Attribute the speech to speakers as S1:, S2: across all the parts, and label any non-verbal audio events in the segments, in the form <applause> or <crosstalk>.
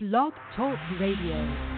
S1: Blog Talk Radio.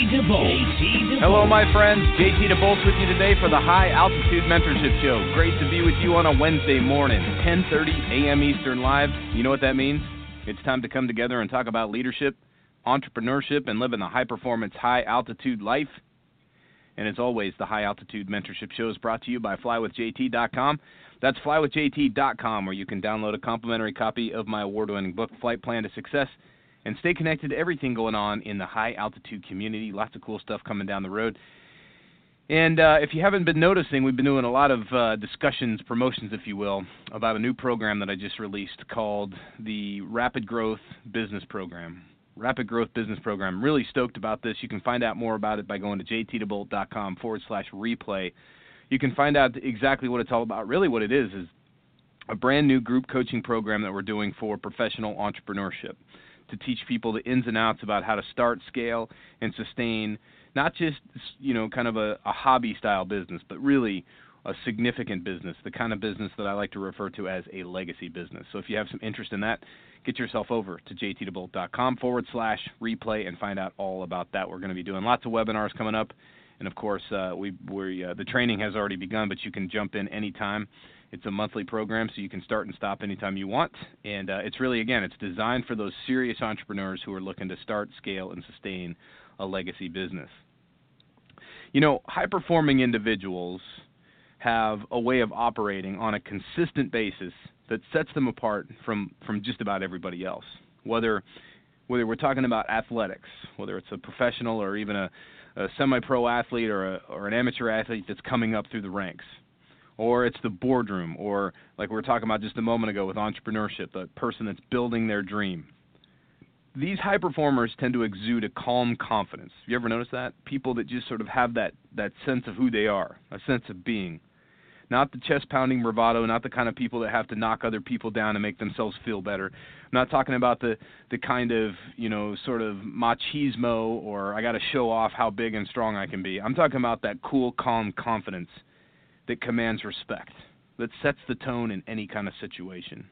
S2: DeVolt.
S3: Hello, my friends. JT DeVolt with you today for the High Altitude Mentorship Show. Great to be with you on a Wednesday morning, 10:30 a.m. Eastern Live. You know what that means? It's time to come together and talk about leadership, entrepreneurship, and living the high performance, high altitude life. And as always, the High Altitude Mentorship Show is brought to you by FlyWithJT.com. That's FlyWithJT.com, where you can download a complimentary copy of my award winning book, Flight Plan to Success and stay connected to everything going on in the high altitude community. Lots of cool stuff coming down the road. And uh, if you haven't been noticing, we've been doing a lot of uh, discussions, promotions, if you will, about a new program that I just released called the Rapid Growth Business Program. Rapid Growth Business Program. Really stoked about this. You can find out more about it by going to jtdevolt.com forward slash replay. You can find out exactly what it's all about. Really, what it is is a brand new group coaching program that we're doing for professional entrepreneurship to teach people the ins and outs about how to start, scale, and sustain not just you know kind of a, a hobby style business, but really a significant business, the kind of business that I like to refer to as a legacy business. So if you have some interest in that, get yourself over to jtdevolt.com forward slash replay and find out all about that. We're going to be doing lots of webinars coming up. And of course, uh, we, we uh, the training has already begun, but you can jump in anytime. It's a monthly program, so you can start and stop anytime you want. And uh, it's really, again, it's designed for those serious entrepreneurs who are looking to start, scale, and sustain a legacy business. You know, high performing individuals have a way of operating on a consistent basis that sets them apart from, from just about everybody else. Whether whether we're talking about athletics, whether it's a professional or even a, a semi-pro athlete or, a, or an amateur athlete that's coming up through the ranks, or it's the boardroom, or like we were talking about just a moment ago with entrepreneurship, the person that's building their dream. These high performers tend to exude a calm confidence. You ever noticed that? People that just sort of have that, that sense of who they are, a sense of being. Not the chest pounding bravado, not the kind of people that have to knock other people down and make themselves feel better. I'm not talking about the, the kind of, you know, sort of machismo or I got to show off how big and strong I can be. I'm talking about that cool, calm confidence that commands respect, that sets the tone in any kind of situation.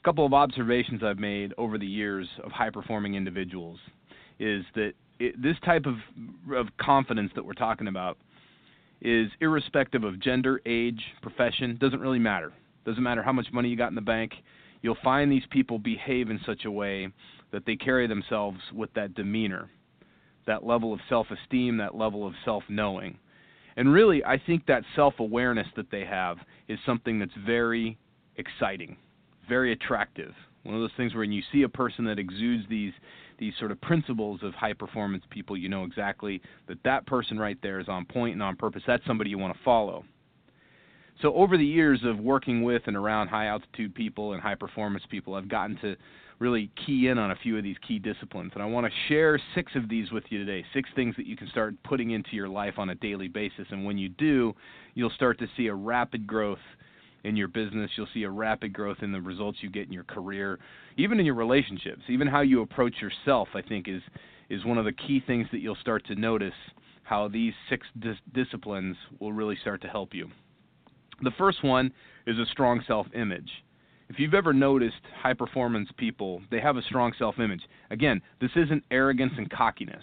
S3: A couple of observations I've made over the years of high performing individuals is that it, this type of, of confidence that we're talking about is irrespective of gender, age, profession, doesn't really matter. Doesn't matter how much money you got in the bank. You'll find these people behave in such a way that they carry themselves with that demeanor, that level of self esteem, that level of self knowing. And really, I think that self awareness that they have is something that's very exciting, very attractive. One of those things where when you see a person that exudes these these sort of principles of high performance people, you know exactly that that person right there is on point and on purpose. That's somebody you want to follow. So over the years of working with and around high altitude people and high performance people, I've gotten to really key in on a few of these key disciplines. And I want to share six of these with you today. Six things that you can start putting into your life on a daily basis. And when you do, you'll start to see a rapid growth in your business. You'll see a rapid growth in the results you get in your career, even in your relationships. Even how you approach yourself, I think, is is one of the key things that you'll start to notice how these six dis- disciplines will really start to help you. The first one is a strong self image if you've ever noticed high performance people, they have a strong self image. Again, this isn't arrogance and cockiness,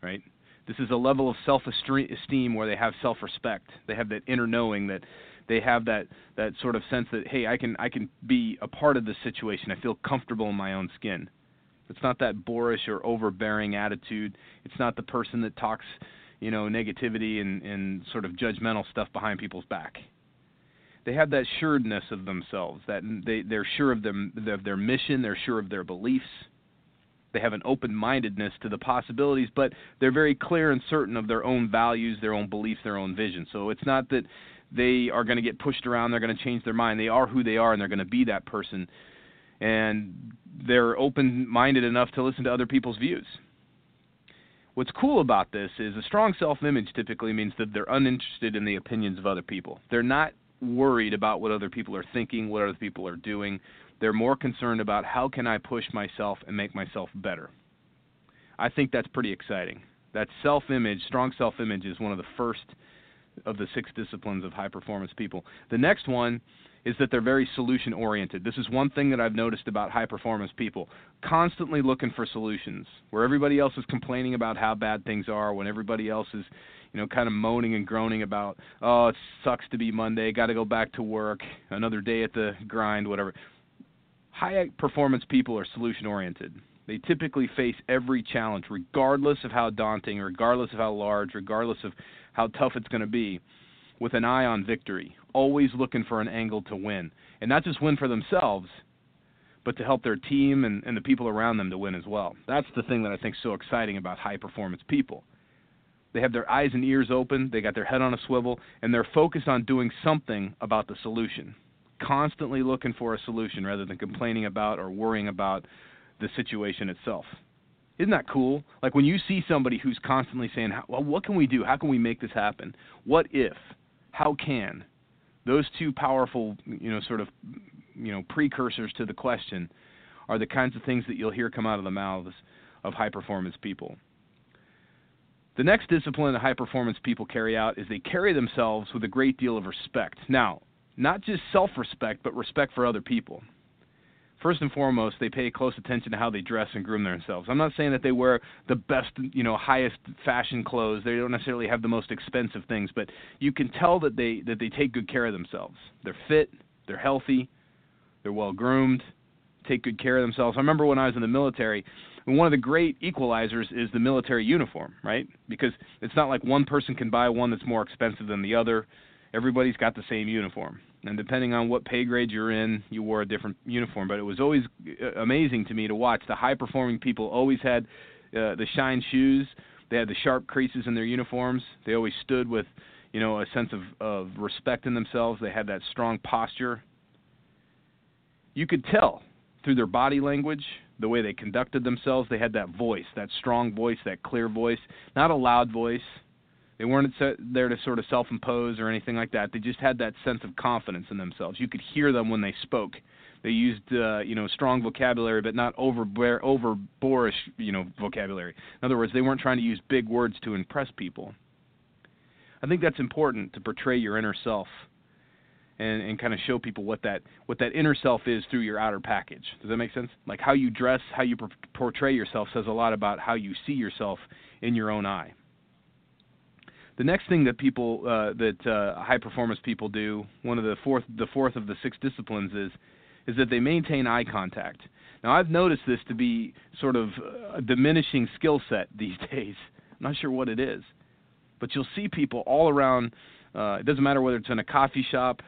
S3: right? This is a level of self esteem where they have self respect. They have that inner knowing that they have that, that sort of sense that, hey, I can, I can be a part of this situation. I feel comfortable in my own skin. It's not that boorish or overbearing attitude. It's not the person that talks, you know, negativity and, and sort of judgmental stuff behind people's back they have that sureness of themselves that they they're sure of them of their mission they're sure of their beliefs they have an open-mindedness to the possibilities but they're very clear and certain of their own values their own beliefs their own vision so it's not that they are going to get pushed around. They're going to change their mind. They are who they are, and they're going to be that person. And they're open minded enough to listen to other people's views. What's cool about this is a strong self image typically means that they're uninterested in the opinions of other people. They're not worried about what other people are thinking, what other people are doing. They're more concerned about how can I push myself and make myself better. I think that's pretty exciting. That self image, strong self image, is one of the first of the six disciplines of high performance people. The next one is that they're very solution oriented. This is one thing that I've noticed about high performance people. Constantly looking for solutions. Where everybody else is complaining about how bad things are, when everybody else is, you know, kind of moaning and groaning about, oh, it sucks to be Monday, got to go back to work, another day at the grind, whatever. High performance people are solution oriented. They typically face every challenge, regardless of how daunting, regardless of how large, regardless of how tough it's going to be, with an eye on victory, always looking for an angle to win. And not just win for themselves, but to help their team and, and the people around them to win as well. That's the thing that I think is so exciting about high performance people. They have their eyes and ears open, they got their head on a swivel, and they're focused on doing something about the solution. Constantly looking for a solution rather than complaining about or worrying about the situation itself. Isn't that cool? Like when you see somebody who's constantly saying, "Well, what can we do? How can we make this happen? What if? How can?" Those two powerful, you know, sort of, you know, precursors to the question are the kinds of things that you'll hear come out of the mouths of high performance people. The next discipline that high performance people carry out is they carry themselves with a great deal of respect. Now, not just self respect, but respect for other people first and foremost, they pay close attention to how they dress and groom themselves. I'm not saying that they wear the best, you know, highest fashion clothes. They don't necessarily have the most expensive things, but you can tell that they that they take good care of themselves. They're fit, they're healthy, they're well groomed, take good care of themselves. I remember when I was in the military, one of the great equalizers is the military uniform, right? Because it's not like one person can buy one that's more expensive than the other. Everybody's got the same uniform and depending on what pay grade you're in, you wore a different uniform. But it was always uh, amazing to me to watch. The high performing people always had uh, the shine shoes. They had the sharp creases in their uniforms. They always stood with, you know, a sense of, of respect in themselves. They had that strong posture. You could tell through their body language, the way they conducted themselves. They had that voice, that strong voice, that clear voice, not a loud voice they weren't there to sort of self-impose or anything like that. They just had that sense of confidence in themselves. You could hear them when they spoke. They used, uh, you know, strong vocabulary, but not over over boorish, you know, vocabulary. In other words, they weren't trying to use big words to impress people. I think that's important to portray your inner self and, and kind of show people what that what that inner self is through your outer package. Does that make sense? Like how you dress, how you portray yourself says a lot about how you see yourself in your own eye. The next thing that people uh, that uh, high performance people do, one of the fourth the fourth of the six disciplines is is that they maintain eye contact. Now I've noticed this to be sort of a diminishing skill set <laughs> these days. I'm not sure what it is, but you'll see people all around. Uh, it doesn't matter whether it's in a coffee shop,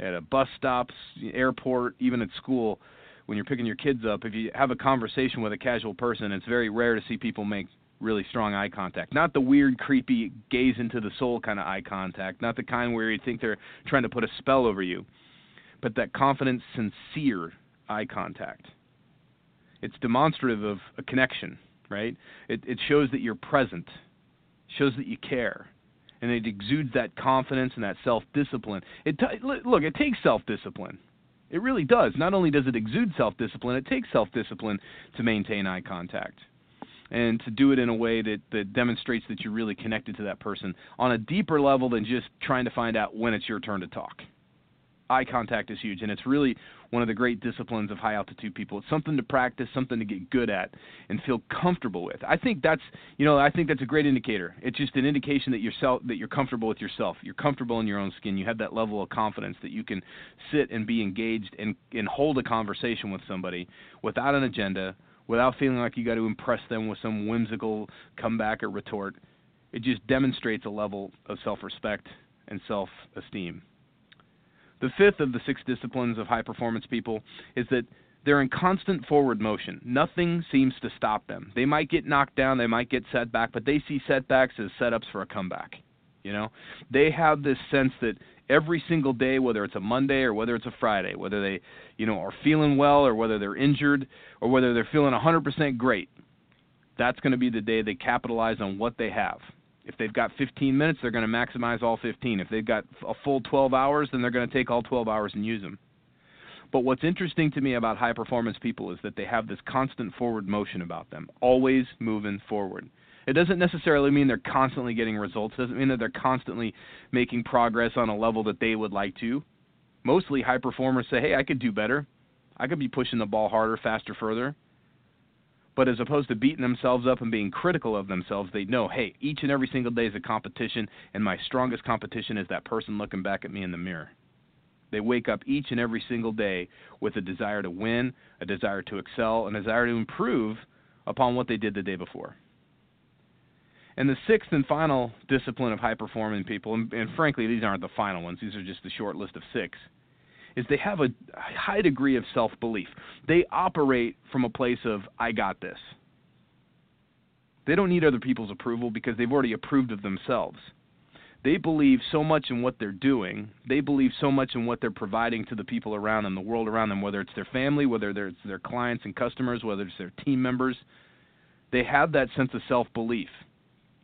S3: at a bus stop, airport, even at school. When you're picking your kids up, if you have a conversation with a casual person, it's very rare to see people make really strong eye contact. Not the weird, creepy, gaze into the soul kind of eye contact. Not the kind where you think they're trying to put a spell over you, but that confident, sincere eye contact. It's demonstrative of a connection, right? It, it shows that you're present, shows that you care, and it exudes that confidence and that self-discipline. It t- look, it takes self-discipline. It really does. Not only does it exude self-discipline, it takes self-discipline to maintain eye contact and to do it in a way that, that demonstrates that you're really connected to that person on a deeper level than just trying to find out when it's your turn to talk. Eye contact is huge, and it's really one of the great disciplines of high altitude people. It's something to practice, something to get good at, and feel comfortable with. I think that's, you know, I think that's a great indicator. It's just an indication that yourself that you're comfortable with yourself. You're comfortable in your own skin. You have that level of confidence that you can sit and be engaged and and hold a conversation with somebody without an agenda, without feeling like you got to impress them with some whimsical comeback or retort. It just demonstrates a level of self respect and self esteem. The fifth of the six disciplines of high performance people is that they're in constant forward motion. Nothing seems to stop them. They might get knocked down, they might get set back, but they see setbacks as setups for a comeback. You know, they have this sense that every single day, whether it's a Monday or whether it's a Friday, whether they, you know, are feeling well or whether they're injured or whether they're feeling 100% great, that's going to be the day they capitalize on what they have. If they've got 15 minutes, they're going to maximize all 15. If they've got a full 12 hours, then they're going to take all 12 hours and use them. But what's interesting to me about high performance people is that they have this constant forward motion about them, always moving forward. It doesn't necessarily mean they're constantly getting results. It doesn't mean that they're constantly making progress on a level that they would like to. Mostly high performers say, "Hey, I could do better. I could be pushing the ball harder, faster, further." But as opposed to beating themselves up and being critical of themselves, they know, "Hey, each and every single day is a competition, and my strongest competition is that person looking back at me in the mirror." They wake up each and every single day with a desire to win, a desire to excel, and a desire to improve upon what they did the day before. And the sixth and final discipline of high performing people, and, and, frankly, these aren't the final ones, these are just the short list of six, is they have a high degree of self belief. They operate from a place of, I got this. They don't need other people's approval because they've already approved of themselves they believe so much in what they're doing. They believe so much in what they're providing to the people around them, the world around them, whether it's their family, whether it's their clients and customers, whether it's their team members. They have that sense of self belief,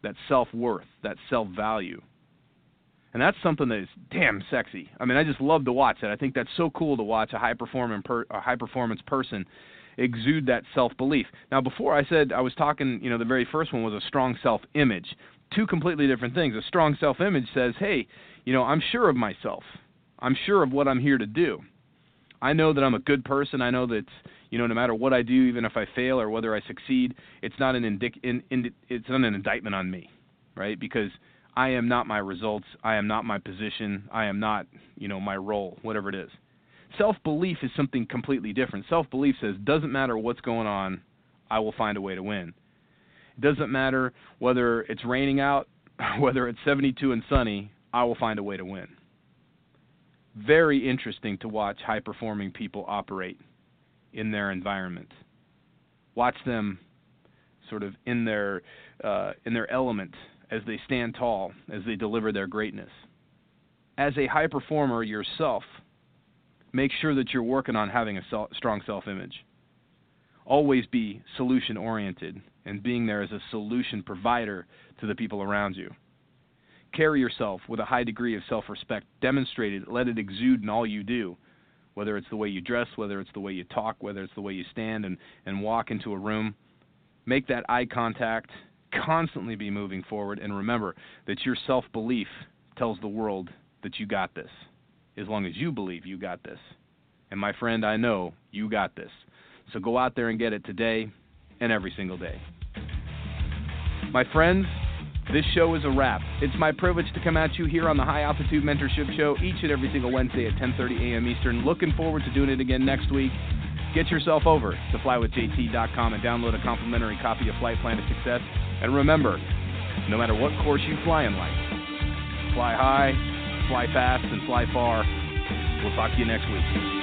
S3: that self worth, that self value. And that's something that is damn sexy. I mean, I just love to watch that. I think that's so cool to watch a high performing per, a high performance person exude that self belief. Now, before I said I was talking, you know, the very first one was a strong self image two completely different things. A strong self image says, hey, you know, I'm sure of myself. I'm sure of what I'm here to do. I know that I'm a good person. I know that you know no matter what I do, even if I fail or whether I succeed, it's not an indic- in, in, it's not an indictment on me, right? Because I am not my results. I am not my position. I am not you know my role, whatever it is. Self belief is something completely different. Self belief says doesn't matter what's going on, I will find a way to win. It doesn't matter whether it's raining out, <laughs> whether it's 72 and sunny, I will find a way to win. Very interesting to watch high performing people operate in their environment. Watch them sort of in their uh, in their element as they stand tall, as they deliver their greatness. As a high performer yourself, make sure that you're working on having a strong self image. Always be solution oriented and being there as a solution provider to the people around you. Carry yourself with a high degree of self respect. Demonstrate it. Let it exude in all you do, whether it's the way you dress, whether it's the way you talk, whether it's the way you stand and, and walk into a room. Make that eye contact. Constantly be moving forward. And remember that your self belief tells the world that you got this, as long as you believe you got this. And my friend, I know you got this. So go out there and get it today and every single day. My friends, this show is a wrap. It's my privilege to come at you here on the High Altitude Mentorship Show each and every single Wednesday at 10:30 a.m. Eastern. Looking forward to doing it again next week. Get yourself over to flywithjt.com and download a complimentary copy of Flight Plan to Success. And remember, no matter what course you fly in life, fly high, fly fast, and fly far. We'll talk to you next week.